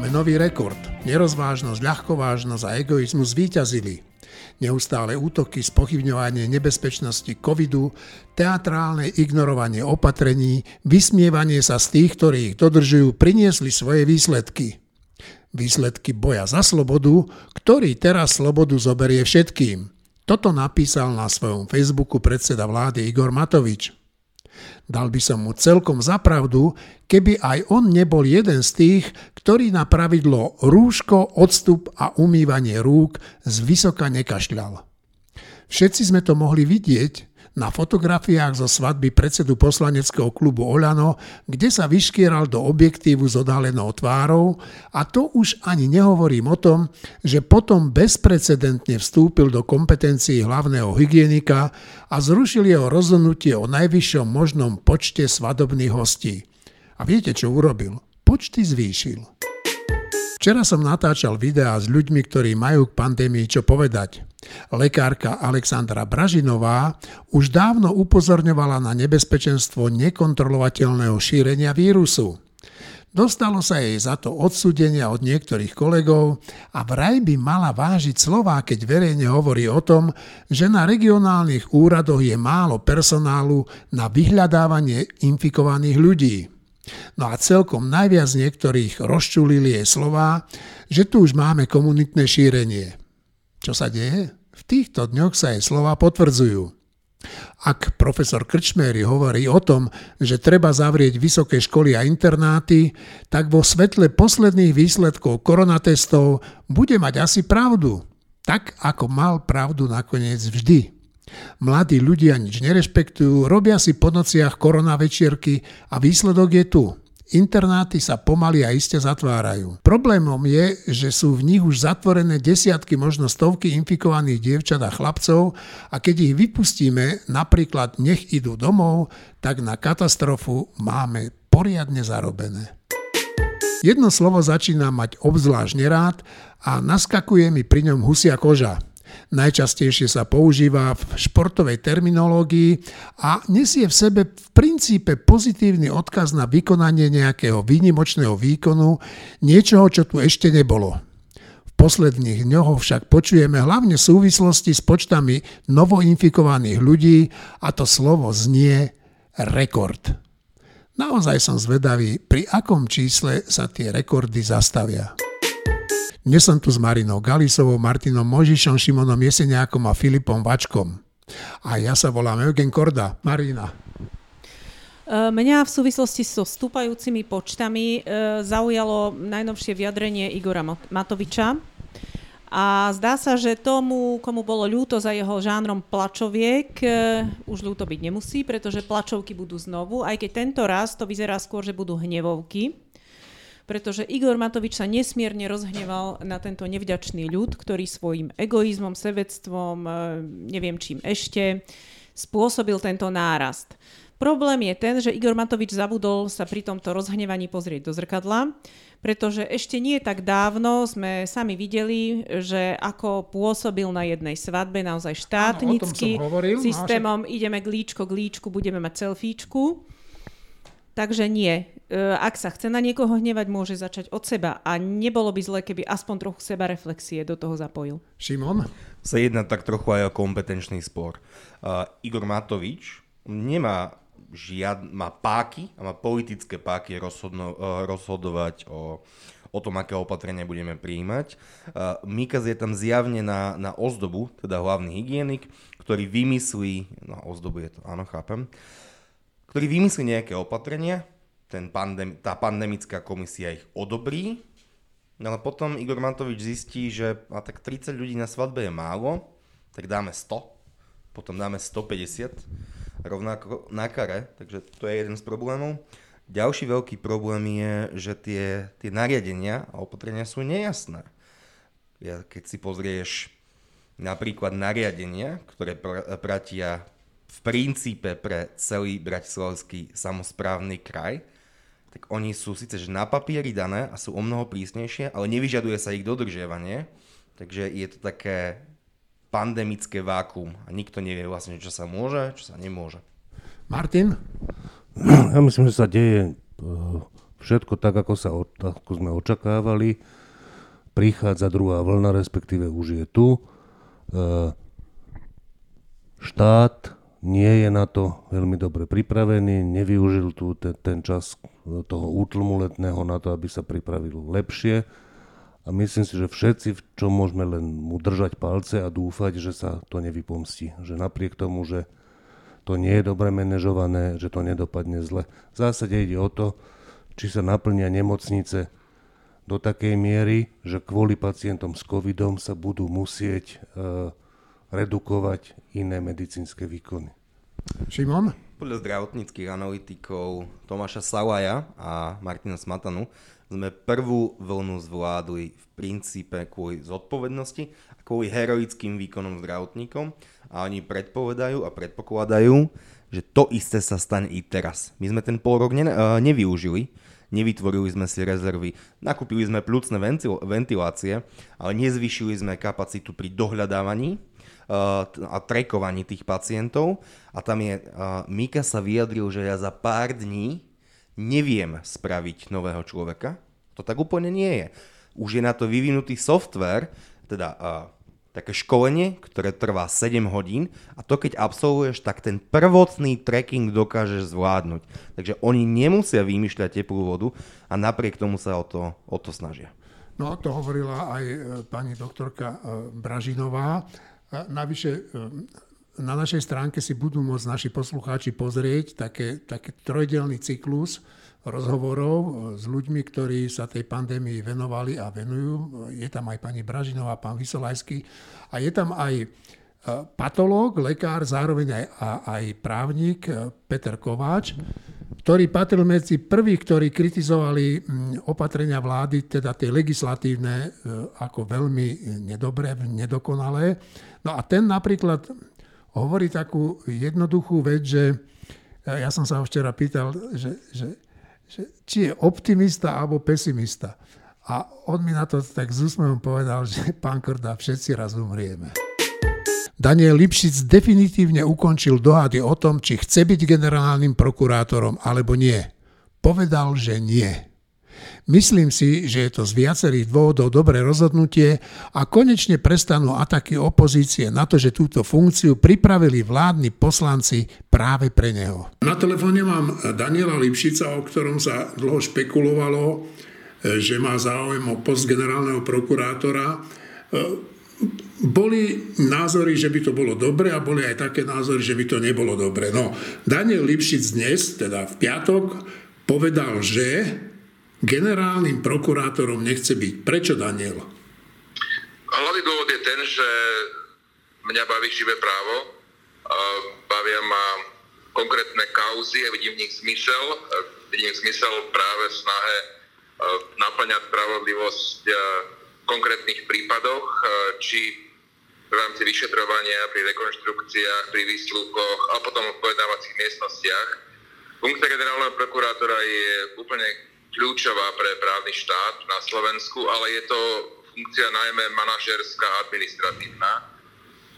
Máme nový rekord. Nerozvážnosť, ľahkovážnosť a egoizmus zvíťazili. Neustále útoky, spochybňovanie nebezpečnosti covidu, teatrálne ignorovanie opatrení, vysmievanie sa z tých, ktorí ich dodržujú, priniesli svoje výsledky. Výsledky boja za slobodu, ktorý teraz slobodu zoberie všetkým. Toto napísal na svojom Facebooku predseda vlády Igor Matovič. Dal by som mu celkom zapravdu, keby aj on nebol jeden z tých, ktorý na pravidlo rúško, odstup a umývanie rúk z vysoka nekašľal. Všetci sme to mohli vidieť, na fotografiách zo svadby predsedu poslaneckého klubu Oľano, kde sa vyškieral do objektívu s odhalenou tvárou a to už ani nehovorím o tom, že potom bezprecedentne vstúpil do kompetencií hlavného hygienika a zrušil jeho rozhodnutie o najvyššom možnom počte svadobných hostí. A viete, čo urobil? Počty zvýšil. Včera som natáčal videá s ľuďmi, ktorí majú k pandémii čo povedať. Lekárka Alexandra Bražinová už dávno upozorňovala na nebezpečenstvo nekontrolovateľného šírenia vírusu. Dostalo sa jej za to odsudenia od niektorých kolegov a vraj by mala vážiť slová, keď verejne hovorí o tom, že na regionálnych úradoch je málo personálu na vyhľadávanie infikovaných ľudí. No a celkom najviac niektorých rozčulili jej slová, že tu už máme komunitné šírenie. Čo sa deje? V týchto dňoch sa jej slova potvrdzujú. Ak profesor Krčmery hovorí o tom, že treba zavrieť vysoké školy a internáty, tak vo svetle posledných výsledkov koronatestov bude mať asi pravdu. Tak, ako mal pravdu nakoniec vždy. Mladí ľudia nič nerešpektujú, robia si po nociach korona večierky a výsledok je tu. Internáty sa pomaly a iste zatvárajú. Problémom je, že sú v nich už zatvorené desiatky, možno stovky infikovaných dievčat a chlapcov a keď ich vypustíme, napríklad nech idú domov, tak na katastrofu máme poriadne zarobené. Jedno slovo začína mať obzvlášť nerád a naskakuje mi pri ňom husia koža. Najčastejšie sa používa v športovej terminológii a nesie v sebe v princípe pozitívny odkaz na vykonanie nejakého výnimočného výkonu, niečoho, čo tu ešte nebolo. V posledných dňoch však počujeme hlavne v súvislosti s počtami novoinfikovaných ľudí a to slovo znie rekord. Naozaj som zvedavý, pri akom čísle sa tie rekordy zastavia. Dnes som tu s Marinou Galisovou, Martinom Možišom, Šimonom Jeseniakom a Filipom Vačkom. A ja sa volám Eugen Korda. Marina. E, mňa v súvislosti so stúpajúcimi počtami e, zaujalo najnovšie vyjadrenie Igora Matoviča. A zdá sa, že tomu, komu bolo ľúto za jeho žánrom plačoviek, e, už ľúto byť nemusí, pretože plačovky budú znovu, aj keď tento raz to vyzerá skôr, že budú hnevovky pretože Igor Matovič sa nesmierne rozhneval na tento nevďačný ľud, ktorý svojim egoizmom, sebectvom, e, neviem čím ešte, spôsobil tento nárast. Problém je ten, že Igor Matovič zabudol sa pri tomto rozhnevaní pozrieť do zrkadla, pretože ešte nie tak dávno sme sami videli, že ako pôsobil na jednej svadbe naozaj štátnicky, hovoril, no, systémom ideme glíčko, glíčku, budeme mať selfiečku. Takže nie. E, ak sa chce na niekoho hnevať, môže začať od seba a nebolo by zle, keby aspoň trochu seba reflexie do toho zapojil. Šimon? Sa jedná tak trochu aj o kompetenčný spor. Uh, Igor Matovič nemá žiad, má páky a má politické páky rozhodno, uh, rozhodovať o, o tom, aké opatrenia budeme prijímať. Uh, Mikas je tam zjavne na, na ozdobu, teda hlavný hygienik, ktorý vymyslí, na ozdobu je to, áno, chápem, ktorý vymyslí nejaké opatrenia, ten pandem, tá pandemická komisia ich odobrí, no ale potom Igor Mantovič zistí, že a tak 30 ľudí na svadbe je málo, tak dáme 100, potom dáme 150, rovnako na kare, takže to je jeden z problémov. Ďalší veľký problém je, že tie, tie nariadenia a opatrenia sú nejasné. Ja, keď si pozrieš napríklad nariadenia, ktoré pr- pratia v princípe pre celý Bratislavský samozprávny kraj, tak oni sú síce že na papieri dané a sú o mnoho prísnejšie, ale nevyžaduje sa ich dodržiavanie, takže je to také pandemické vákum a nikto nevie vlastne, čo sa môže, čo sa nemôže. Martin? Ja myslím, že sa deje eh, všetko tak, ako, sa, ako sme očakávali. Prichádza druhá vlna, respektíve už je tu. E, štát nie je na to veľmi dobre pripravený, nevyužil tu ten, ten čas toho útlmu letného na to, aby sa pripravil lepšie. A myslím si, že všetci, čo môžeme len mu držať palce a dúfať, že sa to nevypomstí. Že napriek tomu, že to nie je dobre manažované, že to nedopadne zle. V zásade ide o to, či sa naplnia nemocnice do takej miery, že kvôli pacientom s covidom sa budú musieť uh, redukovať iné medicínske výkony. Šimon? Podľa zdravotníckých analytikov Tomáša Salaja a Martina Smatanu sme prvú vlnu zvládli v princípe kvôli zodpovednosti a kvôli heroickým výkonom zdravotníkom a oni predpovedajú a predpokladajú, že to isté sa stane i teraz. My sme ten pol rok ne, uh, nevyužili, nevytvorili sme si rezervy, nakúpili sme plúcne ventilácie, ale nezvyšili sme kapacitu pri dohľadávaní a trekovaní tých pacientov. A tam je, Mika sa vyjadril, že ja za pár dní neviem spraviť nového človeka. To tak úplne nie je. Už je na to vyvinutý software, teda také školenie, ktoré trvá 7 hodín a to keď absolvuješ, tak ten prvotný tracking dokážeš zvládnuť. Takže oni nemusia vymýšľať teplú vodu a napriek tomu sa o to, o to snažia. No to hovorila aj e, pani doktorka e, Bražinová. Navyše, e, na našej stránke si budú môcť naši poslucháči pozrieť také, také trojdelný cyklus rozhovorov e, s ľuďmi, ktorí sa tej pandémii venovali a venujú. Je tam aj pani Bražinová, pán Vysolajský a je tam aj e, patológ, lekár, zároveň aj, aj právnik Peter Kováč, ktorý patril medzi prvých, ktorí kritizovali opatrenia vlády, teda tie legislatívne, ako veľmi nedobré, nedokonalé. No a ten napríklad hovorí takú jednoduchú vec, že ja som sa ho včera pýtal, že, že, že či je optimista alebo pesimista. A on mi na to tak z úsmevom povedal, že pán Korda, všetci raz umrieme. Daniel Lipšic definitívne ukončil dohady o tom, či chce byť generálnym prokurátorom alebo nie. Povedal, že nie. Myslím si, že je to z viacerých dôvodov dobré rozhodnutie a konečne prestanú ataky opozície na to, že túto funkciu pripravili vládni poslanci práve pre neho. Na telefóne mám Daniela Lipšica, o ktorom sa dlho špekulovalo, že má záujem o post generálneho prokurátora. Boli názory, že by to bolo dobre a boli aj také názory, že by to nebolo dobre. No, Daniel Lipšic dnes, teda v piatok, povedal, že generálnym prokurátorom nechce byť. Prečo, Daniel? Hlavný dôvod je ten, že mňa baví živé právo, bavia ma konkrétne kauzy a vidím v nich zmysel. Vidím zmysel práve v snahe naplňať spravodlivosť v konkrétnych prípadoch, či v rámci vyšetrovania, pri rekonštrukciách, pri výsluchoch a potom v pojednávacích miestnostiach. Funkcia generálneho prokurátora je úplne kľúčová pre právny štát na Slovensku, ale je to funkcia najmä manažerská administratívna.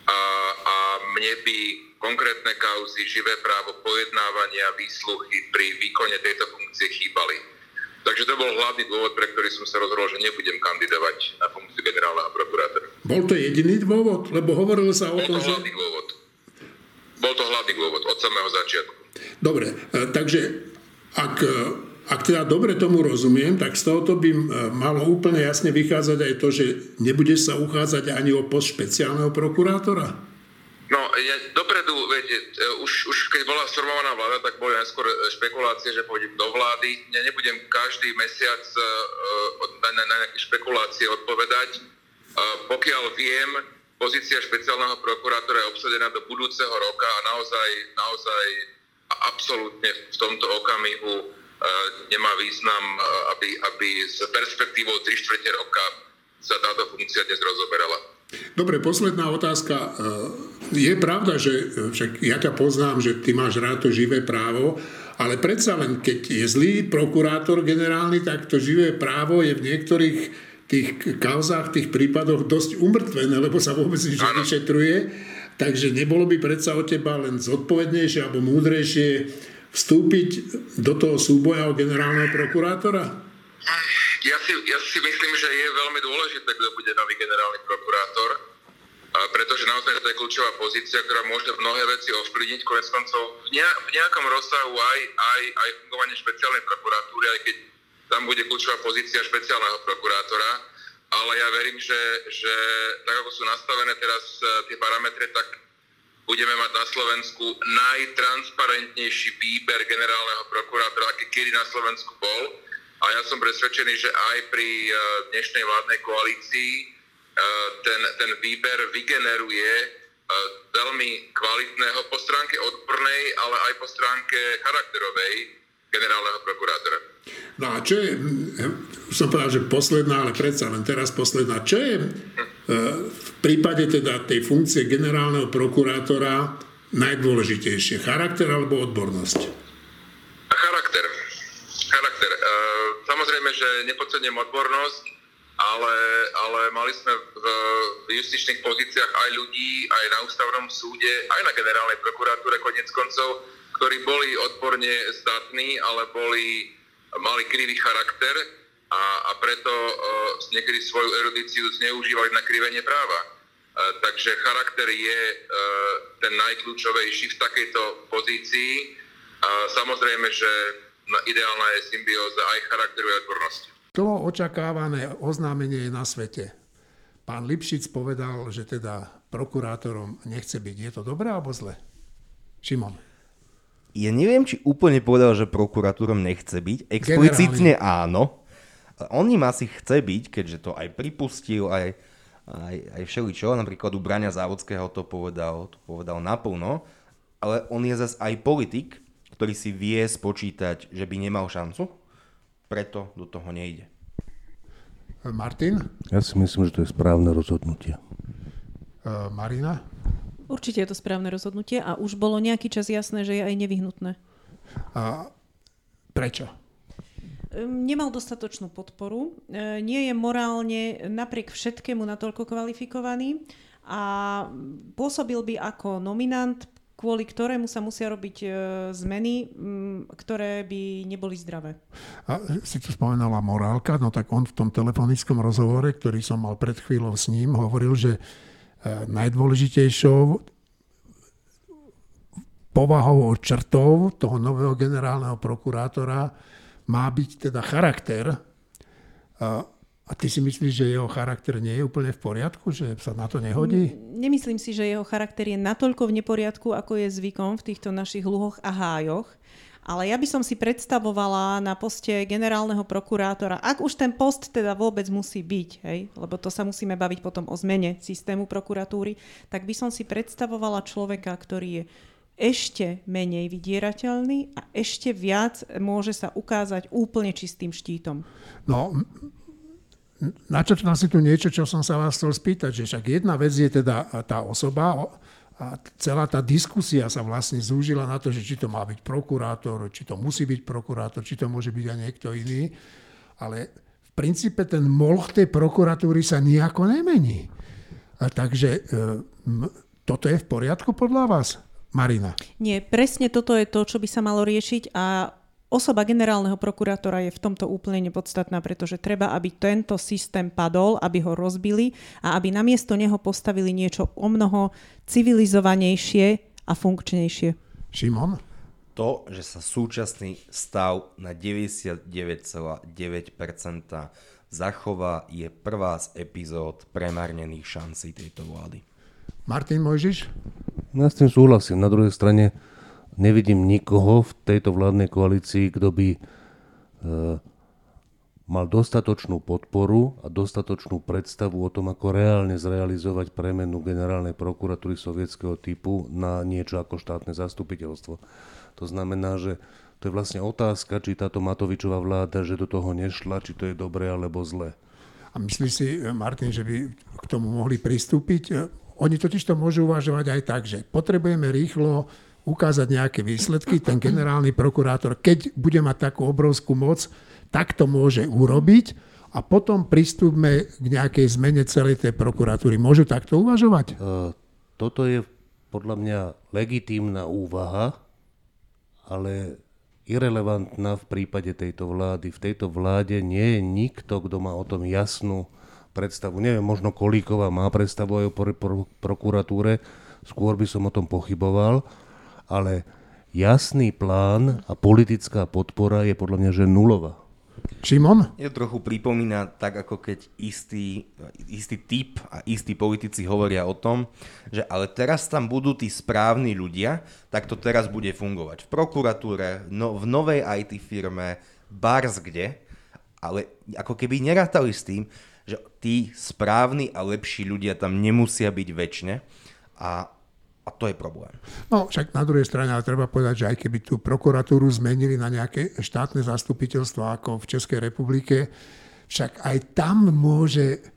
A, a mne by konkrétne kauzy, živé právo pojednávania, výsluchy pri výkone tejto funkcie chýbali. Takže to bol hlavný dôvod, pre ktorý som sa rozhodol, že nebudem kandidovať na funkciu generálneho prokurátora. Bol to jediný dôvod? Lebo hovorilo sa o tom, že... hlavný dôvod. Bol to hlavný dôvod od samého začiatku. Dobre, e, takže ak e, ak teda dobre tomu rozumiem, tak z tohoto by e, malo úplne jasne vychádzať aj to, že nebudeš sa uchádzať ani o post špeciálneho prokurátora? No, ja dopredu, viete, e, už, už keď bola sformovaná vláda, tak boli najskôr e, špekulácie, že pôjdem do vlády. Ja nebudem každý mesiac na, na, na nejaké špekulácie odpovedať. Pokiaľ viem, pozícia špeciálneho prokurátora je obsadená do budúceho roka a naozaj, naozaj absolútne v tomto okamihu nemá význam, aby, aby s perspektívou 3 čtvrte roka sa táto funkcia dnes rozoberala. Dobre, posledná otázka. E, je pravda, že e, však ja ťa poznám, že ty máš rád to živé právo, ale predsa len, keď je zlý prokurátor generálny, tak to živé právo je v niektorých tých kauzách, tých prípadoch dosť umrtvené, lebo sa vôbec nič nevyšetruje. Takže nebolo by predsa od teba len zodpovednejšie alebo múdrejšie vstúpiť do toho súboja o generálneho prokurátora? Ja si, ja si myslím, že je veľmi dôležité, kto bude nový generálny prokurátor, pretože naozaj to je kľúčová pozícia, ktorá môže mnohé veci ovplyvniť, konec koncov v, nejakom rozsahu aj, aj, aj fungovanie špeciálnej prokuratúry, aj keď tam bude kľúčová pozícia špeciálneho prokurátora, ale ja verím, že, že tak ako sú nastavené teraz e, tie parametre, tak budeme mať na Slovensku najtransparentnejší výber generálneho prokurátora, aký kedy na Slovensku bol. A ja som presvedčený, že aj pri e, dnešnej vládnej koalícii e, ten, ten výber vygeneruje veľmi kvalitného po stránke odbornej, ale aj po stránke charakterovej generálneho prokurátora. No a čo je, hm, som povedal, že posledná, ale predsa len teraz posledná, čo je hm, v prípade teda tej funkcie generálneho prokurátora najdôležitejšie? Charakter alebo odbornosť? Charakter. Charakter. E, samozrejme, že nepodcením odbornosť, ale, ale mali sme v, v justičných pozíciách aj ľudí, aj na ústavnom súde, aj na generálnej prokuratúre konec koncov, ktorí boli odborne zdatní, ale boli, mali krivý charakter a, a preto uh, niekedy svoju erudíciu zneužívali na krivenie práva. Uh, takže charakter je uh, ten najkľúčovejší v takejto pozícii. Uh, samozrejme, že ideálna je symbióza aj charakteru a odbornosti. Dlho očakávané oznámenie je na svete. Pán Lipšic povedal, že teda prokurátorom nechce byť. Je to dobré alebo zle? Šimon ja neviem, či úplne povedal, že prokuratúrom nechce byť. Explicitne áno. On im asi chce byť, keďže to aj pripustil, aj, aj, aj všeličo. Napríklad u Brania Závodského to povedal, to povedal naplno. Ale on je zase aj politik, ktorý si vie spočítať, že by nemal šancu. Preto do toho nejde. Martin? Ja si myslím, že to je správne rozhodnutie. Uh, Marina? Určite je to správne rozhodnutie a už bolo nejaký čas jasné, že je aj nevyhnutné. A prečo? Nemal dostatočnú podporu, ehm, nie je morálne napriek všetkému natoľko kvalifikovaný a pôsobil by ako nominant, kvôli ktorému sa musia robiť ehm, zmeny, ktoré by neboli zdravé. A si tu spomenala morálka, no tak on v tom telefonickom rozhovore, ktorý som mal pred chvíľou s ním, hovoril, že najdôležitejšou povahou črtou toho nového generálneho prokurátora má byť teda charakter. A, a ty si myslíš, že jeho charakter nie je úplne v poriadku, že sa na to nehodí? Nemyslím si, že jeho charakter je natoľko v neporiadku, ako je zvykom v týchto našich luhoch a hájoch. Ale ja by som si predstavovala na poste generálneho prokurátora, ak už ten post teda vôbec musí byť, hej, lebo to sa musíme baviť potom o zmene systému prokuratúry, tak by som si predstavovala človeka, ktorý je ešte menej vydierateľný a ešte viac môže sa ukázať úplne čistým štítom. No, načrtla si tu niečo, čo som sa vás chcel spýtať, že však jedna vec je teda tá osoba, a celá tá diskusia sa vlastne zúžila na to, že či to má byť prokurátor, či to musí byť prokurátor, či to môže byť aj niekto iný. Ale v princípe ten molch tej prokuratúry sa nejako nemení. A takže e, toto je v poriadku podľa vás, Marina? Nie, presne toto je to, čo by sa malo riešiť a Osoba generálneho prokurátora je v tomto úplne nepodstatná, pretože treba, aby tento systém padol, aby ho rozbili a aby namiesto neho postavili niečo o mnoho civilizovanejšie a funkčnejšie. Šimon? To, že sa súčasný stav na 99,9% zachová, je prvá z epizód premárnených šancí tejto vlády. Martin Mojžiš? Ja s tým súhlasím. Na druhej strane nevidím nikoho v tejto vládnej koalícii, kto by e, mal dostatočnú podporu a dostatočnú predstavu o tom, ako reálne zrealizovať premenu generálnej prokuratúry sovietského typu na niečo ako štátne zastupiteľstvo. To znamená, že to je vlastne otázka, či táto Matovičová vláda, že do toho nešla, či to je dobré alebo zlé. A myslíš si, Martin, že by k tomu mohli pristúpiť? Oni totiž to môžu uvažovať aj tak, že potrebujeme rýchlo ukázať nejaké výsledky. Ten generálny prokurátor, keď bude mať takú obrovskú moc, tak to môže urobiť a potom pristúpme k nejakej zmene celej tej prokuratúry. Môžu takto uvažovať? Uh, toto je podľa mňa legitímna úvaha, ale irrelevantná v prípade tejto vlády. V tejto vláde nie je nikto, kto má o tom jasnú predstavu. Neviem, možno Kolíková má predstavu aj o pro, pro, prokuratúre, skôr by som o tom pochyboval, ale jasný plán a politická podpora je podľa mňa, že nulová. Šimon? Je trochu pripomína tak, ako keď istý, istý typ a istí politici hovoria o tom, že ale teraz tam budú tí správni ľudia, tak to teraz bude fungovať. V prokuratúre, no, v novej IT firme, bars kde, ale ako keby nerátali s tým, že tí správni a lepší ľudia tam nemusia byť väčšine a a to je problém. No však na druhej strane, ale treba povedať, že aj keby tú prokuratúru zmenili na nejaké štátne zastupiteľstvo ako v Českej republike, však aj tam môže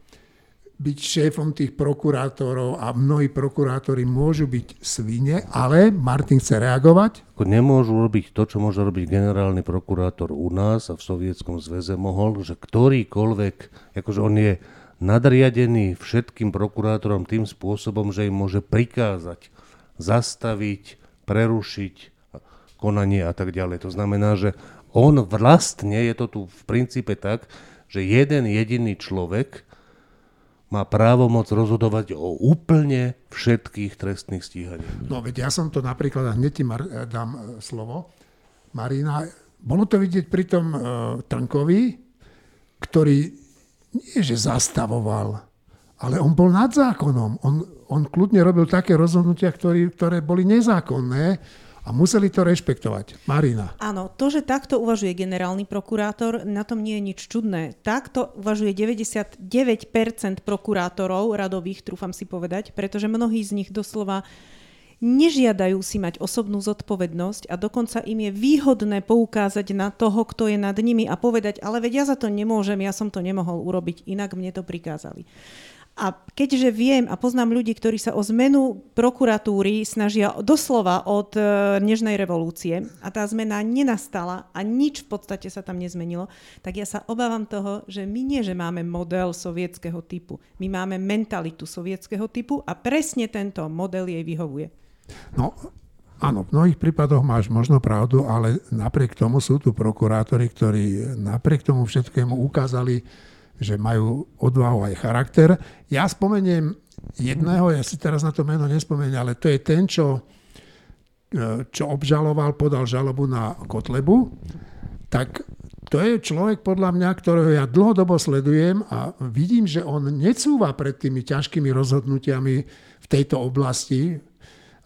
byť šéfom tých prokurátorov a mnohí prokurátori môžu byť svine, ale Martin chce reagovať. Nemôžu robiť to, čo môže robiť generálny prokurátor u nás a v Sovietskom zväze mohol, že ktorýkoľvek, akože on je nadriadený všetkým prokurátorom tým spôsobom, že im môže prikázať zastaviť, prerušiť konanie a tak ďalej. To znamená, že on vlastne, je to tu v princípe tak, že jeden jediný človek má právo moc rozhodovať o úplne všetkých trestných stíhaniach. No veď ja som to napríklad, hneď ti Mar- dám e, slovo, Marina, bolo to vidieť pri tom uh, Trnkovi, ktorý nie že zastavoval, ale on bol nad zákonom. On, on kľudne robil také rozhodnutia, ktorý, ktoré boli nezákonné a museli to rešpektovať. Marina. Áno, to, že takto uvažuje generálny prokurátor, na tom nie je nič čudné. Takto uvažuje 99% prokurátorov radových, trúfam si povedať, pretože mnohí z nich doslova nežiadajú si mať osobnú zodpovednosť a dokonca im je výhodné poukázať na toho, kto je nad nimi a povedať, ale veď ja za to nemôžem, ja som to nemohol urobiť, inak mne to prikázali. A keďže viem a poznám ľudí, ktorí sa o zmenu prokuratúry snažia doslova od e, Nežnej revolúcie a tá zmena nenastala a nič v podstate sa tam nezmenilo, tak ja sa obávam toho, že my nie, že máme model sovietského typu. My máme mentalitu sovietského typu a presne tento model jej vyhovuje. No, áno, v mnohých prípadoch máš možno pravdu, ale napriek tomu sú tu prokurátori, ktorí napriek tomu všetkému ukázali že majú odvahu aj charakter. Ja spomeniem jedného, ja si teraz na to meno nespomeniem, ale to je ten, čo, e, čo obžaloval, podal žalobu na Kotlebu, tak to je človek podľa mňa, ktorého ja dlhodobo sledujem a vidím, že on necúva pred tými ťažkými rozhodnutiami v tejto oblasti.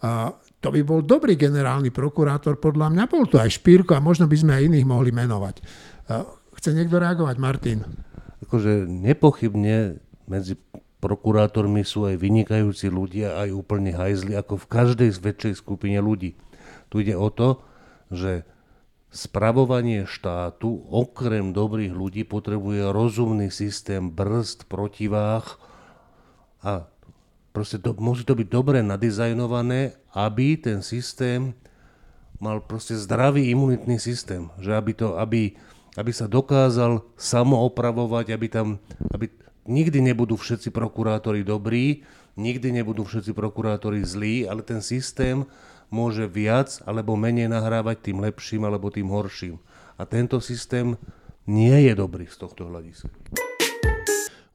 A to by bol dobrý generálny prokurátor, podľa mňa bol to aj Špírko a možno by sme aj iných mohli menovať. Chce niekto reagovať, Martin? Akože nepochybne medzi prokurátormi sú aj vynikajúci ľudia, aj úplne hajzli, ako v každej väčšej skupine ľudí. Tu ide o to, že spravovanie štátu okrem dobrých ľudí potrebuje rozumný systém brzd, protiváh a proste to, musí to byť dobre nadizajnované, aby ten systém mal proste zdravý imunitný systém. Že aby, to, aby aby sa dokázal samoopravovať, aby tam, aby nikdy nebudú všetci prokurátori dobrí, nikdy nebudú všetci prokurátori zlí, ale ten systém môže viac alebo menej nahrávať tým lepším alebo tým horším. A tento systém nie je dobrý z tohto hľadiska.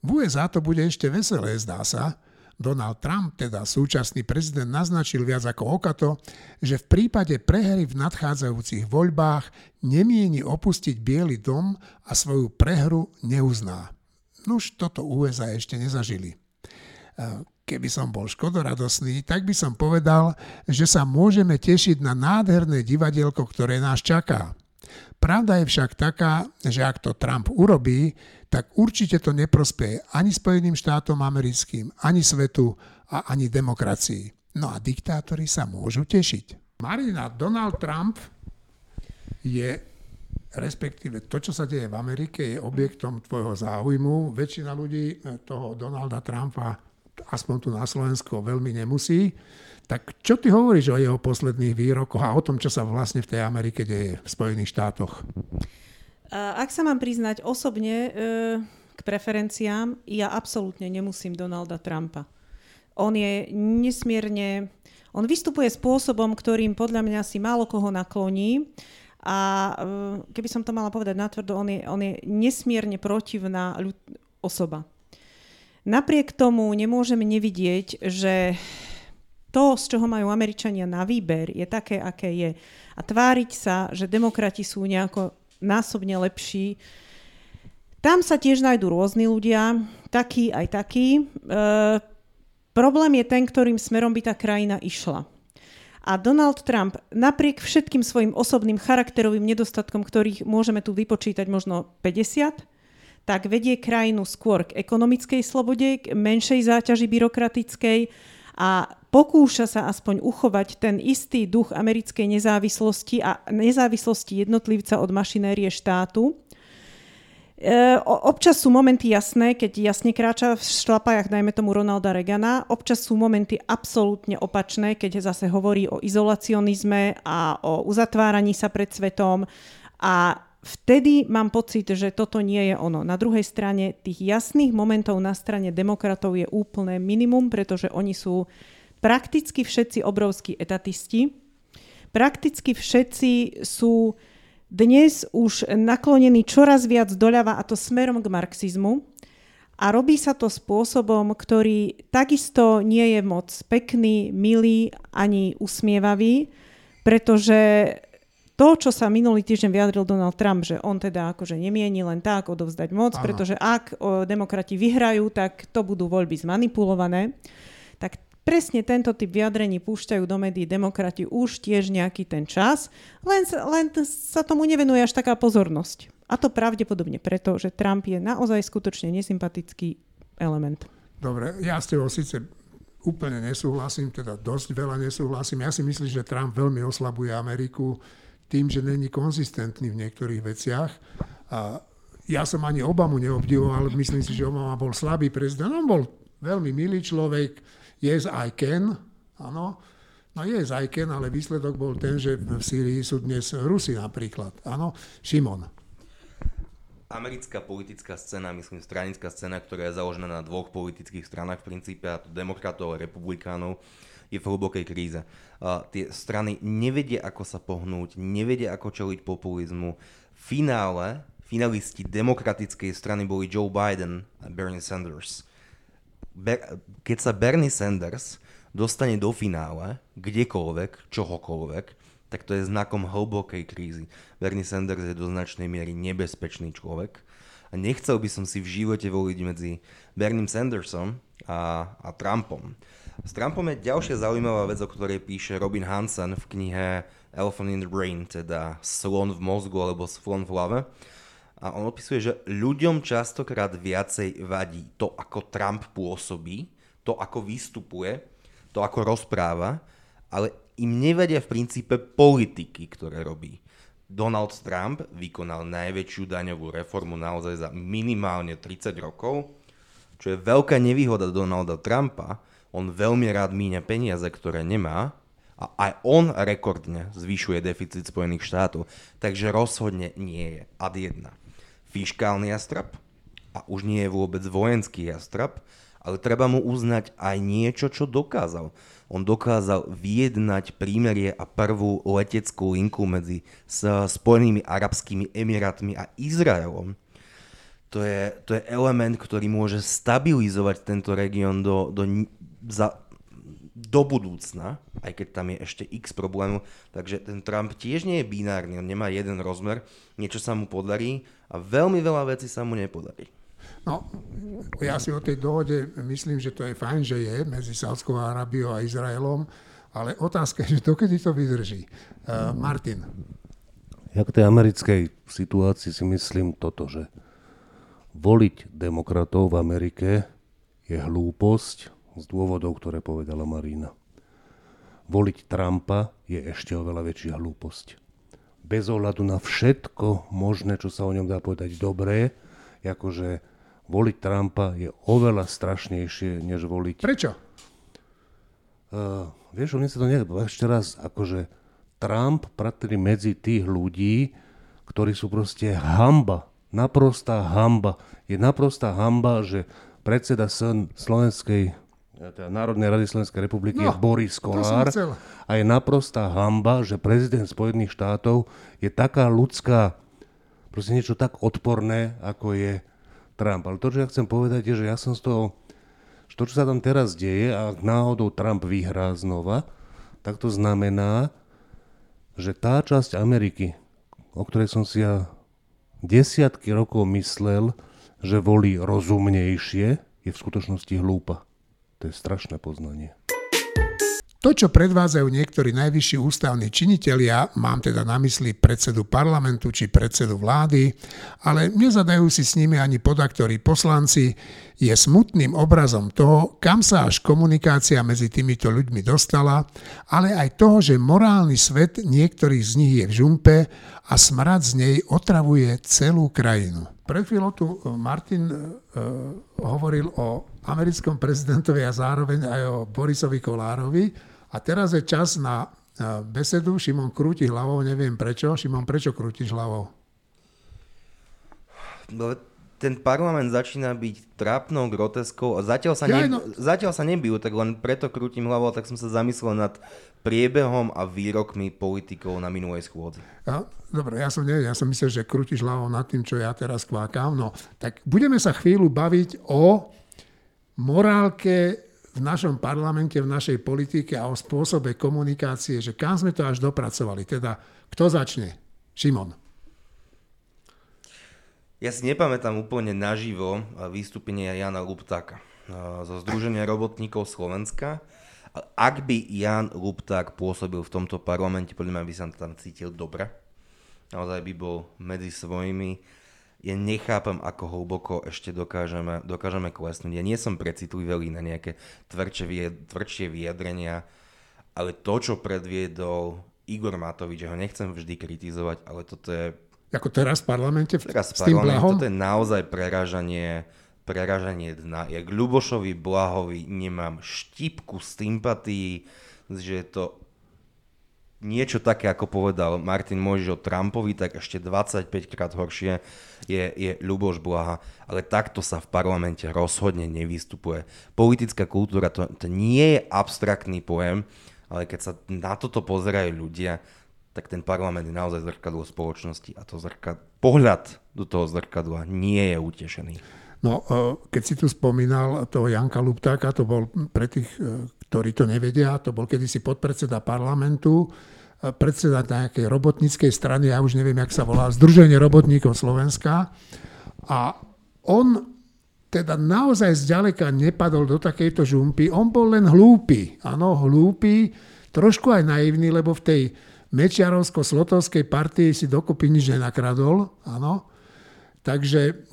V USA to bude ešte veselé, zdá sa, Donald Trump, teda súčasný prezident, naznačil viac ako okato, že v prípade prehry v nadchádzajúcich voľbách nemieni opustiť Biely dom a svoju prehru neuzná. Nuž toto USA ešte nezažili. Keby som bol škodoradosný, tak by som povedal, že sa môžeme tešiť na nádherné divadielko, ktoré nás čaká. Pravda je však taká, že ak to Trump urobí, tak určite to neprospieje ani Spojeným štátom americkým, ani svetu a ani demokracii. No a diktátori sa môžu tešiť. Marina, Donald Trump je, respektíve to, čo sa deje v Amerike, je objektom tvojho záujmu. Väčšina ľudí toho Donalda Trumpa, aspoň tu na Slovensku, veľmi nemusí. Tak čo ty hovoríš o jeho posledných výrokoch a o tom, čo sa vlastne v tej Amerike deje v Spojených štátoch? Ak sa mám priznať osobne e, k preferenciám, ja absolútne nemusím Donalda Trumpa. On je nesmierne On vystupuje spôsobom, ktorým podľa mňa si málo koho nakloní. A uh, keby som to mala povedať natvrdo, on je, on je nesmierne protivná ľud- osoba. Napriek tomu nemôžeme nevidieť, že to, z čoho majú Američania na výber, je také, aké je. A tváriť sa, že demokrati sú nejako násobne lepší, tam sa tiež nájdú rôzni ľudia, takí aj takí. E, problém je ten, ktorým smerom by tá krajina išla. A Donald Trump napriek všetkým svojim osobným charakterovým nedostatkom, ktorých môžeme tu vypočítať možno 50, tak vedie krajinu skôr k ekonomickej slobode, k menšej záťaži byrokratickej a pokúša sa aspoň uchovať ten istý duch americkej nezávislosti a nezávislosti jednotlivca od mašinérie štátu. E, občas sú momenty jasné, keď jasne kráča v šlapajach, dajme tomu Ronalda Regana. Občas sú momenty absolútne opačné, keď zase hovorí o izolacionizme a o uzatváraní sa pred svetom. A vtedy mám pocit, že toto nie je ono. Na druhej strane tých jasných momentov na strane demokratov je úplné minimum, pretože oni sú prakticky všetci obrovskí etatisti. Prakticky všetci sú dnes už naklonený čoraz viac doľava a to smerom k marxizmu. A robí sa to spôsobom, ktorý takisto nie je moc pekný, milý ani usmievavý, pretože to, čo sa minulý týždeň vyjadril Donald Trump, že on teda akože nemieni len tak odovzdať moc, ano. pretože ak o, demokrati vyhrajú, tak to budú voľby zmanipulované, tak presne tento typ vyjadrení púšťajú do médií demokrati už tiež nejaký ten čas, len, len sa tomu nevenuje až taká pozornosť. A to pravdepodobne preto, že Trump je naozaj skutočne nesympatický element. Dobre, ja s tebou síce úplne nesúhlasím, teda dosť veľa nesúhlasím. Ja si myslím, že Trump veľmi oslabuje Ameriku tým, že není konzistentný v niektorých veciach. A ja som ani Obamu neobdivoval, myslím si, že Obama bol slabý prezident. On bol veľmi milý človek, yes I can, áno. No I can, ale výsledok bol ten, že v Sýrii sú dnes Rusi napríklad, áno. Šimon. Americká politická scéna, myslím stranická scéna, ktorá je založená na dvoch politických stranách v princípe, a to demokratov a republikánov, je v hlbokej kríze. Uh, tie strany nevedia, ako sa pohnúť, nevedia, ako čeliť populizmu. V finále, finalisti demokratickej strany boli Joe Biden a Bernie Sanders Ber- keď sa Bernie Sanders dostane do finále, kdekoľvek, čohokoľvek, tak to je znakom hlbokej krízy. Bernie Sanders je do značnej miery nebezpečný človek a nechcel by som si v živote voliť medzi Bernie Sandersom a, a Trumpom. S Trumpom je ďalšia zaujímavá vec, o ktorej píše Robin Hansen v knihe Elephant in the Brain, teda slon v mozgu alebo slon v hlave a on opisuje, že ľuďom častokrát viacej vadí to, ako Trump pôsobí, to, ako vystupuje, to, ako rozpráva, ale im nevedia v princípe politiky, ktoré robí. Donald Trump vykonal najväčšiu daňovú reformu naozaj za minimálne 30 rokov, čo je veľká nevýhoda Donalda Trumpa. On veľmi rád míňa peniaze, ktoré nemá, a aj on rekordne zvyšuje deficit Spojených štátov, takže rozhodne nie je ad jedna fiškálny jastrab a už nie je vôbec vojenský jastrab, ale treba mu uznať aj niečo, čo dokázal. On dokázal vyjednať prímerie a prvú leteckú linku medzi Spojenými arabskými emirátmi a Izraelom. To je, to je element, ktorý môže stabilizovať tento región do, do, za, do budúcna, aj keď tam je ešte x problémov. Takže ten Trump tiež nie je binárny, on nemá jeden rozmer, niečo sa mu podarí a veľmi veľa vecí sa mu nepodarí. No, ja si o tej dohode myslím, že to je fajn, že je medzi Sádskou Arábiou a Izraelom, ale otázka je, že dokedy to vydrží. Uh, Martin. Ja k tej americkej situácii si myslím toto, že voliť demokratov v Amerike je hlúposť z dôvodov, ktoré povedala Marina. Voliť Trumpa je ešte oveľa väčšia hlúposť bez ohľadu na všetko možné, čo sa o ňom dá povedať dobré, akože voliť Trumpa je oveľa strašnejšie, než voliť... Prečo? Uh, vieš, mne sa to nedá. Ešte raz, akože Trump patrí medzi tých ľudí, ktorí sú proste hamba. Naprostá hamba. Je naprostá hamba, že predseda Slovenskej teda Národnej rady Slovenskej republiky No, je Boris Kolár a je naprostá hamba, že prezident Spojených štátov je taká ľudská, proste niečo tak odporné, ako je Trump. Ale to, čo ja chcem povedať, je, že ja som z toho, že to, čo sa tam teraz deje, a ak náhodou Trump vyhrá znova, tak to znamená, že tá časť Ameriky, o ktorej som si ja desiatky rokov myslel, že volí rozumnejšie, je v skutočnosti hlúpa. To je strašné poznanie. To, čo predvádzajú niektorí najvyšší ústavní činitelia, mám teda na mysli predsedu parlamentu či predsedu vlády, ale nezadajú si s nimi ani podaktorí poslanci, je smutným obrazom toho, kam sa až komunikácia medzi týmito ľuďmi dostala, ale aj toho, že morálny svet niektorých z nich je v žumpe a smrad z nej otravuje celú krajinu. Pred chvíľou tu Martin uh, hovoril o americkom prezidentovi a zároveň aj o Borisovi Kolárovi, a teraz je čas na besedu. Šimon krúti hlavou, neviem prečo. Šimon, prečo krútiš hlavou? No, ten parlament začína byť trápnou groteskou a zatiaľ sa, Ja, ne, no- zatiaľ sa nebijú, tak len preto krútim hlavou, tak som sa zamyslel nad priebehom a výrokmi politikov na minulej schôdzi. Ja, dobre, ja som, nie, ja som myslel, že krútiš hlavou nad tým, čo ja teraz kvákam. No, tak budeme sa chvíľu baviť o morálke v našom parlamente, v našej politike a o spôsobe komunikácie, že kam sme to až dopracovali. Teda, kto začne? Šimon. Ja si nepamätám úplne naživo vystúpenie Jana Luptáka eh, zo Združenia robotníkov Slovenska. Ak by Jan Lupták pôsobil v tomto parlamente, podľa mňa by sa tam cítil dobre. Naozaj by bol medzi svojimi. Ja nechápem, ako hlboko ešte dokážeme, dokážeme klesnúť. Ja nie som precitlivý na nejaké tvrdšie, tvrdšie vyjadrenia, ale to, čo predviedol Igor Matovič, ja ho nechcem vždy kritizovať, ale toto je Ako teraz v parlamente, v- Teraz s tým parlament, blahom? toto je naozaj preražanie, preražanie dna. Ja k Ľubošovi Blahovi nemám štipku sympatí, že je to niečo také, ako povedal Martin Mojžiš o Trumpovi, tak ešte 25 krát horšie je, je Ľuboš Blaha. Ale takto sa v parlamente rozhodne nevystupuje. Politická kultúra to, to nie je abstraktný pojem, ale keď sa na toto pozerajú ľudia, tak ten parlament je naozaj zrkadlo spoločnosti a to zrkad... pohľad do toho zrkadla nie je utešený. No, e, keď si tu spomínal toho Janka Luptáka, to bol pre tých, e, ktorí to nevedia, to bol kedysi podpredseda parlamentu, e, predseda nejakej robotníckej strany, ja už neviem, jak sa volá, Združenie robotníkov Slovenska. A on teda naozaj zďaleka nepadol do takejto žumpy. On bol len hlúpy. Áno, hlúpy, trošku aj naivný, lebo v tej Mečiarovsko-Slotovskej partii si dokopy nič nenakradol. Áno. Takže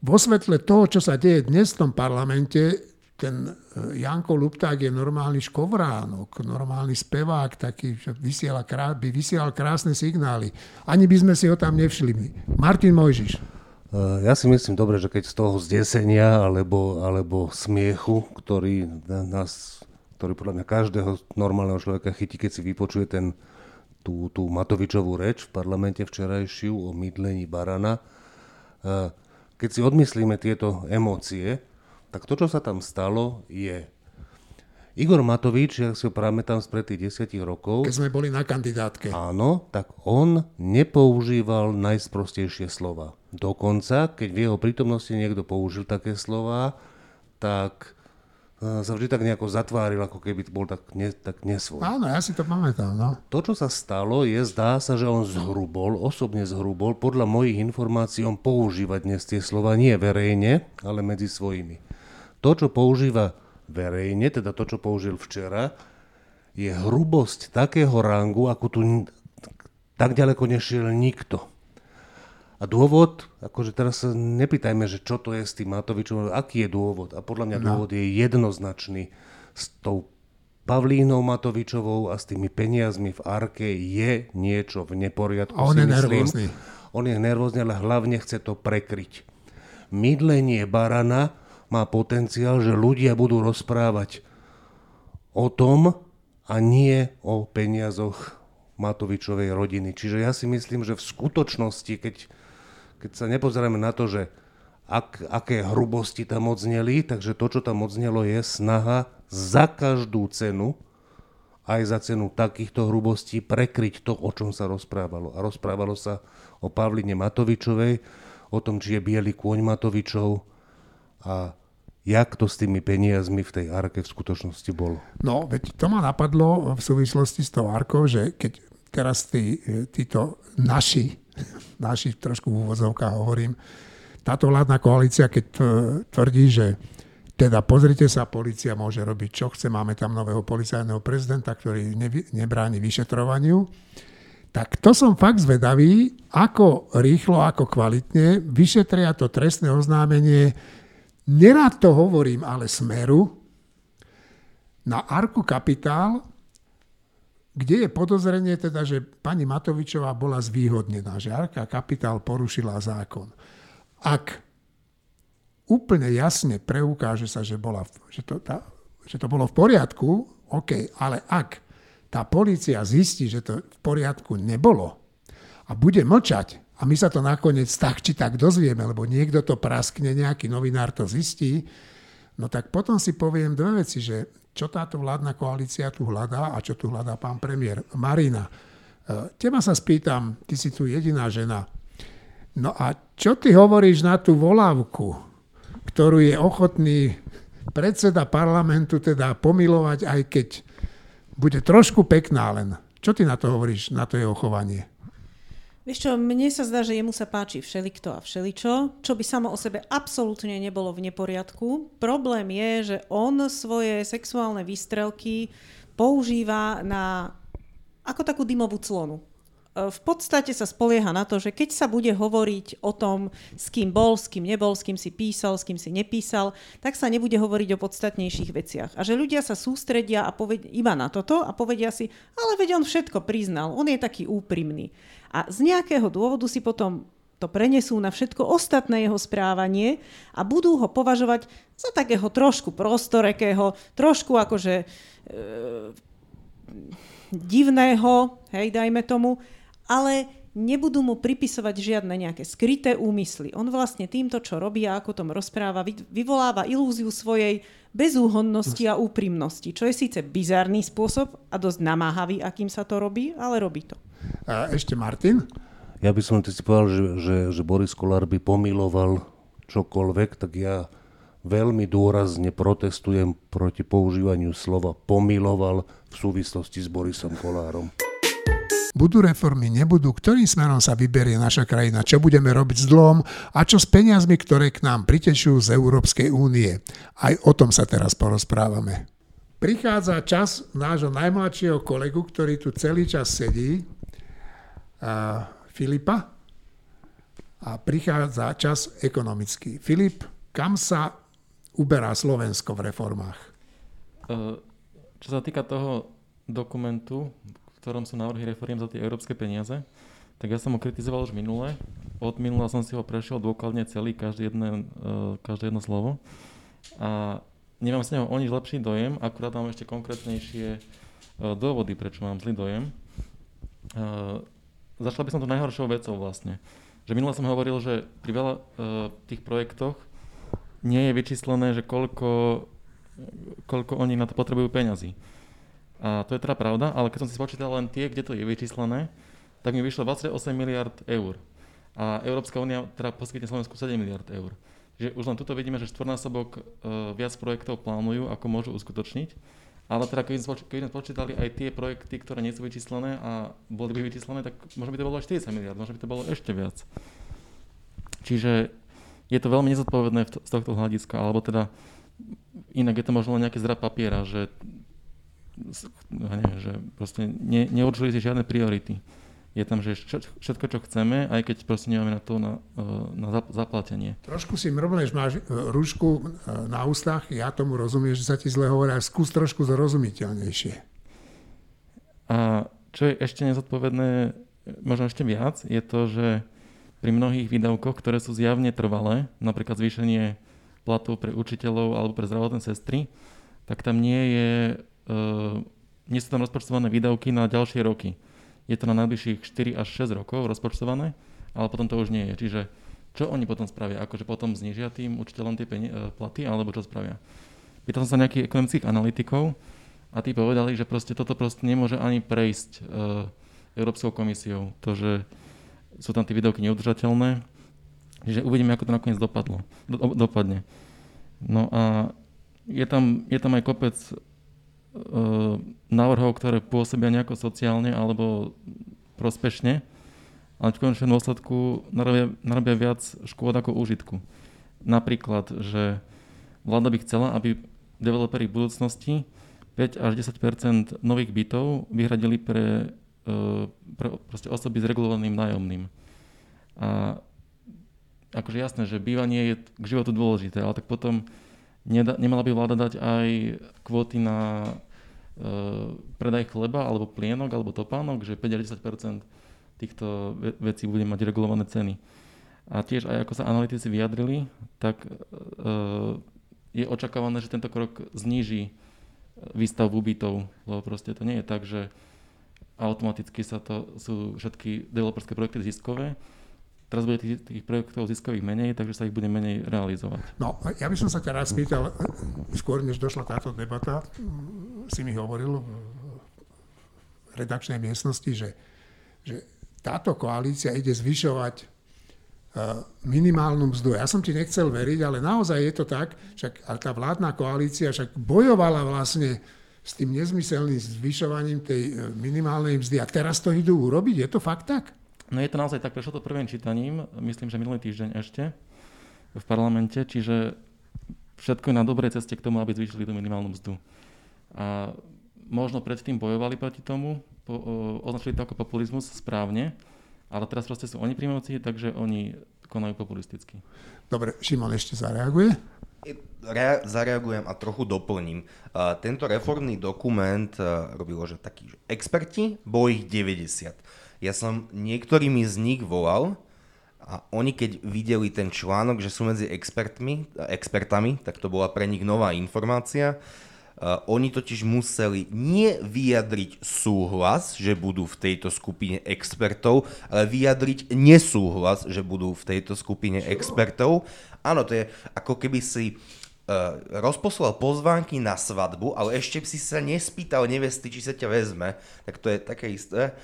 vo svetle toho, čo sa deje dnes v tom parlamente, ten e, Janko Lupták je normálny škovránok, normálny spevák, taký, že vysiela, by vysielal krásne signály. Ani by sme si ho tam nevšimli. Martin Mojžiš. Uh, Ja si myslím dobre, že keď z toho zdesenia alebo, alebo smiechu, ktorý nás, ktorý podľa mňa každého normálneho človeka chytí, keď si vypočuje ten, tú, tú Matovičovú reč v parlamente včerajšiu o mydlení barana, uh, keď si odmyslíme tieto emócie, tak to, čo sa tam stalo, je Igor Matovič, ja si ho pamätám spred tých desiatich rokov, Keď sme boli na kandidátke. Áno, tak on nepoužíval najsprostejšie slova. Dokonca, keď v jeho prítomnosti niekto použil také slova, tak sa vždy tak nejako zatváril, ako keby bol tak, ne, tak nesvoj. Áno, ja si to pamätám. No. To, čo sa stalo, je, zdá sa, že on zhrubol, osobne zhrubol. Podľa mojich informácií on používa dnes tie slova nie verejne, ale medzi svojimi. To, čo používa verejne, teda to, čo použil včera, je hrubosť takého rangu, ako tu tak ďaleko nešiel nikto. A dôvod, akože teraz sa nepýtajme, že čo to je s tým Matovičom, aký je dôvod. A podľa mňa no. dôvod je jednoznačný. S tou Pavlínou Matovičovou a s tými peniazmi v Arke je niečo v neporiadku. A on je myslím. nervózny. On je nervózny, ale hlavne chce to prekryť. Mydlenie barana má potenciál, že ľudia budú rozprávať o tom a nie o peniazoch Matovičovej rodiny. Čiže ja si myslím, že v skutočnosti, keď, keď sa nepozeráme na to, že ak, aké hrubosti tam odzneli, takže to, čo tam odznelo, je snaha za každú cenu, aj za cenu takýchto hrubostí, prekryť to, o čom sa rozprávalo. A rozprávalo sa o Pavline Matovičovej, o tom, či je biely kôň Matovičov a jak to s tými peniazmi v tej arke v skutočnosti bolo. No, veď to ma napadlo v súvislosti s tou arkou, že keď teraz tí, títo naši, naši trošku v úvozovkách hovorím, táto vládna koalícia, keď tvrdí, že teda pozrite sa, policia môže robiť čo chce, máme tam nového policajného prezidenta, ktorý nevy, nebráni vyšetrovaniu, tak to som fakt zvedavý, ako rýchlo, ako kvalitne vyšetria to trestné oznámenie, nerad to hovorím, ale smeru, na Arku Kapitál, kde je podozrenie teda, že pani Matovičová bola zvýhodnená, že Arka Kapitál porušila zákon. Ak úplne jasne preukáže sa, že, bola, že, to, tá, že to bolo v poriadku, OK, ale ak tá policia zistí, že to v poriadku nebolo a bude mlčať a my sa to nakoniec tak či tak dozvieme, lebo niekto to praskne, nejaký novinár to zistí, no tak potom si poviem dve veci, že čo táto vládna koalícia tu hľadá a čo tu hľadá pán premiér. Marina, e, teba sa spýtam, ty si tu jediná žena, No a čo ty hovoríš na tú volávku, ktorú je ochotný predseda parlamentu teda pomilovať, aj keď bude trošku pekná len. Čo ty na to hovoríš, na to jeho chovanie? Vieš čo, mne sa zdá, že jemu sa páči všelikto a všeličo, čo by samo o sebe absolútne nebolo v neporiadku. Problém je, že on svoje sexuálne výstrelky používa na ako takú dymovú clonu. E, v podstate sa spolieha na to, že keď sa bude hovoriť o tom, s kým bol, s kým nebol, s kým si písal, s kým si nepísal, tak sa nebude hovoriť o podstatnejších veciach. A že ľudia sa sústredia a poved- iba na toto a povedia si, ale veď on všetko priznal, on je taký úprimný. A z nejakého dôvodu si potom to prenesú na všetko ostatné jeho správanie a budú ho považovať za takého trošku prostorekého, trošku akože e, divného, hej, dajme tomu, ale nebudú mu pripisovať žiadne nejaké skryté úmysly. On vlastne týmto, čo robí a ako tom rozpráva, vyvoláva ilúziu svojej bezúhonnosti a úprimnosti, čo je síce bizarný spôsob a dosť namáhavý, akým sa to robí, ale robí to. A ešte Martin? Ja by som si povedal, že, že, že Boris Kolár by pomiloval čokoľvek, tak ja veľmi dôrazne protestujem proti používaniu slova pomiloval v súvislosti s Borisom Kolárom. Budú reformy, nebudú, ktorým smerom sa vyberie naša krajina, čo budeme robiť s dlhom a čo s peniazmi, ktoré k nám pritečú z Európskej únie. Aj o tom sa teraz porozprávame. Prichádza čas nášho najmladšieho kolegu, ktorý tu celý čas sedí, a Filipa, a prichádza čas ekonomický. Filip, kam sa uberá Slovensko v reformách? Čo sa týka toho dokumentu, ktorom sú návrhy reforiem za tie európske peniaze, tak ja som ho kritizoval už minule. Od minula som si ho prešiel dôkladne celý, každé, jedné, uh, každé jedno slovo. A nemám z neho o nič lepší dojem, akurát mám ešte konkrétnejšie uh, dôvody, prečo mám zlý dojem. Uh, začal by som to najhoršou vecou vlastne. Že minule som hovoril, že pri veľa tých projektoch nie je vyčíslené, že koľko, koľko oni na to potrebujú peňazí. A to je teda pravda, ale keď som si spočítal len tie, kde to je vyčíslené, tak mi vyšlo 28 miliard eur. A Európska únia teda poskytne Slovensku 7 miliard eur. Čiže už len tuto vidíme, že štvornásobok uh, viac projektov plánujú, ako môžu uskutočniť. Ale teda keď sme spočítali aj tie projekty, ktoré nie sú vyčíslené a boli by vyčíslené, tak možno by to bolo aj 40 miliard, možno by to bolo ešte viac. Čiže je to veľmi nezodpovedné z tohto hľadiska, alebo teda inak je to možno len nejaký zrad papiera, že neviem, že proste ne, neurčili si žiadne priority. Je tam, že všetko, čo chceme, aj keď proste nemáme na to na, e, na zaplatenie. Trošku si mrvneš, máš e, rúšku e, na ústach, ja tomu rozumiem, že sa ti zle hovorí, skús trošku zrozumiteľnejšie. A čo je ešte nezodpovedné, možno ešte viac, je to, že pri mnohých výdavkoch, ktoré sú zjavne trvalé, napríklad zvýšenie platov pre učiteľov alebo pre zdravotné sestry, tak tam nie je nie sú tam rozpočtované výdavky na ďalšie roky. Je to na najbližších 4 až 6 rokov rozpočtované, ale potom to už nie je. Čiže čo oni potom spravia? Akože potom znižia tým učiteľom tie peni- e, platy, alebo čo spravia? Pýtal som sa nejakých ekonomických analytikov a tí povedali, že proste toto proste nemôže ani prejsť uh, Európskou komisiou. To, že sú tam tie videoky neudržateľné, že uvidíme, ako to nakoniec dopadlo, do, dopadne. No a je tam, je tam aj kopec návrhov, ktoré pôsobia nejako sociálne alebo prospešne, ale v konečnom dôsledku narobia, narobia viac škôd ako užitku. Napríklad, že vláda by chcela, aby developeri v budúcnosti 5 až 10% nových bytov vyhradili pre, e, pre osoby s regulovaným nájomným. A akože jasné, že bývanie je k životu dôležité, ale tak potom neda, nemala by vláda dať aj kvóty na uh, predaj chleba, alebo plienok, alebo topánok, že 5 až 10 týchto vecí bude mať regulované ceny. A tiež aj ako sa analytici vyjadrili, tak uh, je očakávané, že tento krok zníži výstavbu bytov, lebo proste to nie je tak, že automaticky sa to, sú všetky developerské projekty ziskové, Teraz bude tých, tých projektov ziskových menej, takže sa ich bude menej realizovať. No, ja by som sa ťa rád spýtal, skôr než došla táto debata, si mi hovoril v redakčnej miestnosti, že, že táto koalícia ide zvyšovať e, minimálnu mzdu. Ja som ti nechcel veriť, ale naozaj je to tak, však a tá vládna koalícia však bojovala vlastne s tým nezmyselným zvyšovaním tej e, minimálnej mzdy a teraz to idú urobiť. Je to fakt tak? No je to naozaj tak, prešlo to prvým čítaním, myslím, že minulý týždeň ešte v parlamente, čiže všetko je na dobrej ceste k tomu, aby zvýšili tú minimálnu mzdu. A možno predtým bojovali proti tomu, po, o, označili to ako populizmus správne, ale teraz proste sú oni pri moci, takže oni konajú populisticky. Dobre, Šimon ešte zareaguje? Re, zareagujem a trochu doplním. Uh, tento reformný dokument uh, robilo, že takí že experti, bolo ich 90. Ja som niektorými z nich volal a oni keď videli ten článok, že sú medzi expertmi, expertami, tak to bola pre nich nová informácia Uh, oni totiž museli nie vyjadriť súhlas, že budú v tejto skupine expertov, ale vyjadriť nesúhlas, že budú v tejto skupine expertov. Áno, to je ako keby si uh, rozposlal pozvánky na svadbu, ale ešte si sa nespýtal nevesty, či sa ťa vezme. Tak to je také isté.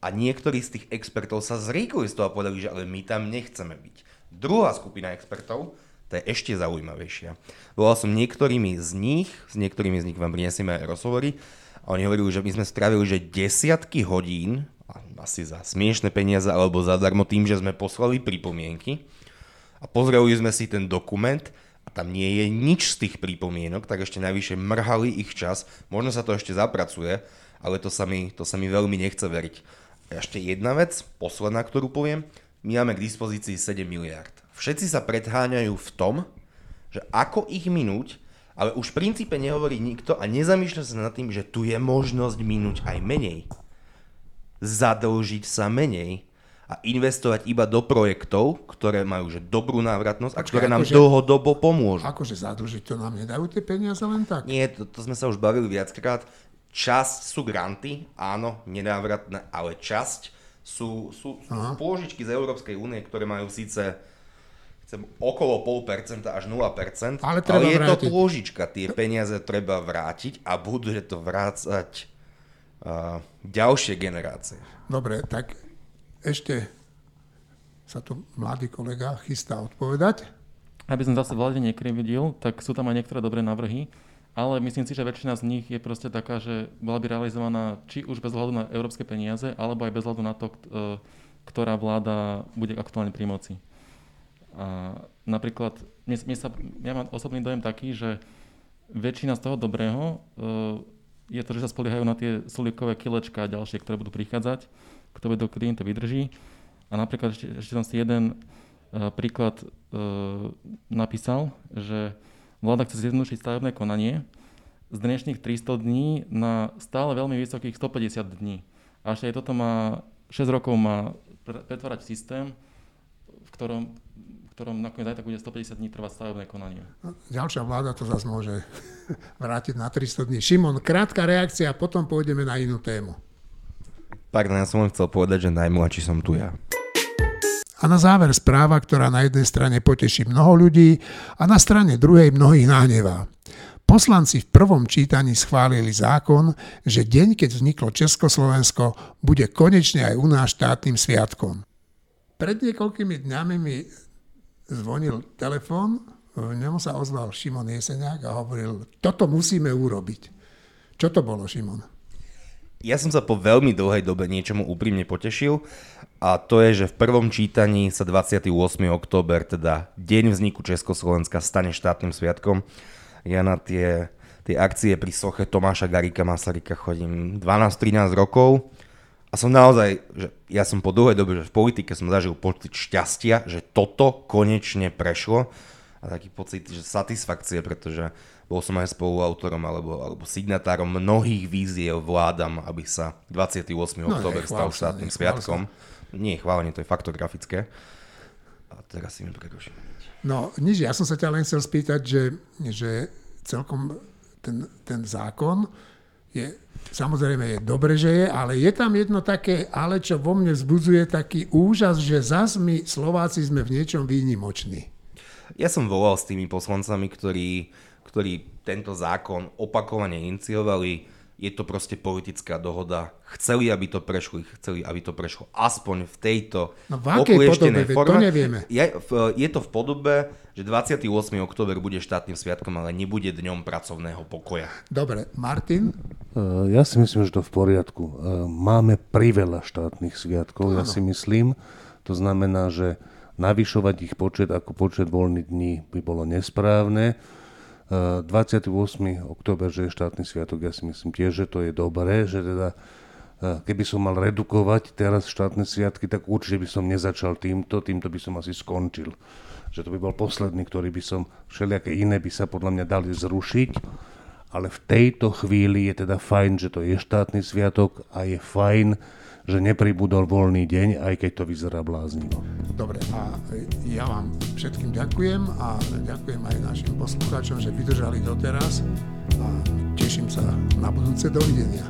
A niektorí z tých expertov sa zríkli z toho a povedali, že ale my tam nechceme byť. Druhá skupina expertov, to je ešte zaujímavejšia. Volal som niektorými z nich, s niektorými z nich vám prinesieme aj rozhovory, a oni hovorili, že my sme strávili že desiatky hodín, asi za smiešne peniaze alebo zadarmo tým, že sme poslali pripomienky a pozreli sme si ten dokument a tam nie je nič z tých pripomienok, tak ešte najvyššie mrhali ich čas, možno sa to ešte zapracuje, ale to sa mi, to sa mi veľmi nechce veriť. Ešte jedna vec, posledná, ktorú poviem, my máme k dispozícii 7 miliard všetci sa predháňajú v tom, že ako ich minúť, ale už v princípe nehovorí nikto a nezamýšľa sa nad tým, že tu je možnosť minúť aj menej. Zadlžiť sa menej a investovať iba do projektov, ktoré majú že dobrú návratnosť a ktoré nám akože, dlhodobo pomôžu. Akože zadlžiť to nám nedajú tie peniaze len tak? Nie, to, to sme sa už bavili viackrát. Časť sú granty, áno, nenávratné, ale časť sú, sú, sú pôžičky z Európskej únie, ktoré majú síce chcem okolo 0,5% až 0%, ale, treba ale je vrátiť. to pôžička, tie peniaze treba vrátiť a budú to vrácať uh, ďalšie generácie. Dobre, tak ešte sa tu mladý kolega chystá odpovedať. Aby som zase vláde nekrividil, tak sú tam aj niektoré dobré návrhy, ale myslím si, že väčšina z nich je proste taká, že bola by realizovaná či už bez hľadu na európske peniaze, alebo aj bez hľadu na to, ktorá vláda bude aktuálne pri moci. A napríklad, mne, mne sa, ja mám osobný dojem taký, že väčšina z toho dobrého uh, je to, že sa spoliehajú na tie solíkové kilečka a ďalšie, ktoré budú prichádzať, kto do to vydrží. A napríklad ešte, ešte som si jeden uh, príklad uh, napísal, že vláda chce zjednodušiť stavebné konanie z dnešných 300 dní na stále veľmi vysokých 150 dní. A ešte aj toto má 6 rokov má pretvárať systém, v ktorom ktorom nakoniec aj tak bude 150 dní trvať stavebné konanie. No, ďalšia vláda to zase môže vrátiť na 300 dní. Šimon, krátka reakcia a potom pôjdeme na inú tému. Pardon, ja som len chcel povedať, že najmladší som tu ja. A na záver správa, ktorá na jednej strane poteší mnoho ľudí a na strane druhej mnohých nahnevá. Poslanci v prvom čítaní schválili zákon, že deň, keď vzniklo Československo, bude konečne aj u nás štátnym sviatkom. Pred niekoľkými dňami mi zvonil telefón, v ňom sa ozval Šimon Jeseniak a hovoril, toto musíme urobiť. Čo to bolo, Šimon? Ja som sa po veľmi dlhej dobe niečomu úprimne potešil a to je, že v prvom čítaní sa 28. október, teda deň vzniku Československa, stane štátnym sviatkom. Ja na tie, tie akcie pri soche Tomáša Garika Masarika chodím 12-13 rokov a som naozaj, že ja som po dlhej dobe, že v politike som zažil pocit šťastia, že toto konečne prešlo a taký pocit, že satisfakcie, pretože bol som aj spoluautorom alebo, alebo signatárom mnohých víziev vládam, aby sa 28. No, október stal štátnym sviatkom. Sa. Nie je chválenie, to je faktografické. A teraz si mi preruším. No, nič, ja som sa ťa len chcel spýtať, že, že celkom ten, ten zákon je, samozrejme je dobre, že je, ale je tam jedno také, ale čo vo mne vzbudzuje taký úžas, že zas my Slováci sme v niečom výnimoční. Ja som volal s tými poslancami, ktorí ktorí tento zákon opakovane iniciovali. Je to proste politická dohoda. Chceli, aby to prešlo, chceli, aby to prešlo aspoň v tejto no, v podobe, forme. To nevieme. Je, je to v podobe, že 28. október bude štátnym sviatkom, ale nebude dňom pracovného pokoja. Dobre, Martin? E, ja si myslím, že to v poriadku. E, máme priveľa štátnych sviatkov, ja si myslím. To znamená, že navyšovať ich počet ako počet voľných dní by bolo nesprávne 28. október, že je štátny sviatok, ja si myslím tiež, že to je dobré, že teda e, keby som mal redukovať teraz štátne sviatky, tak určite by som nezačal týmto, týmto by som asi skončil. Že to by bol posledný, ktorý by som, všelijaké iné by sa podľa mňa dali zrušiť, ale v tejto chvíli je teda fajn, že to je štátny sviatok a je fajn, že nepribudol voľný deň, aj keď to vyzerá bláznivo. Dobre, a ja vám všetkým ďakujem a ďakujem aj našim poslucháčom, že vydržali doteraz a teším sa na budúce dovidenia.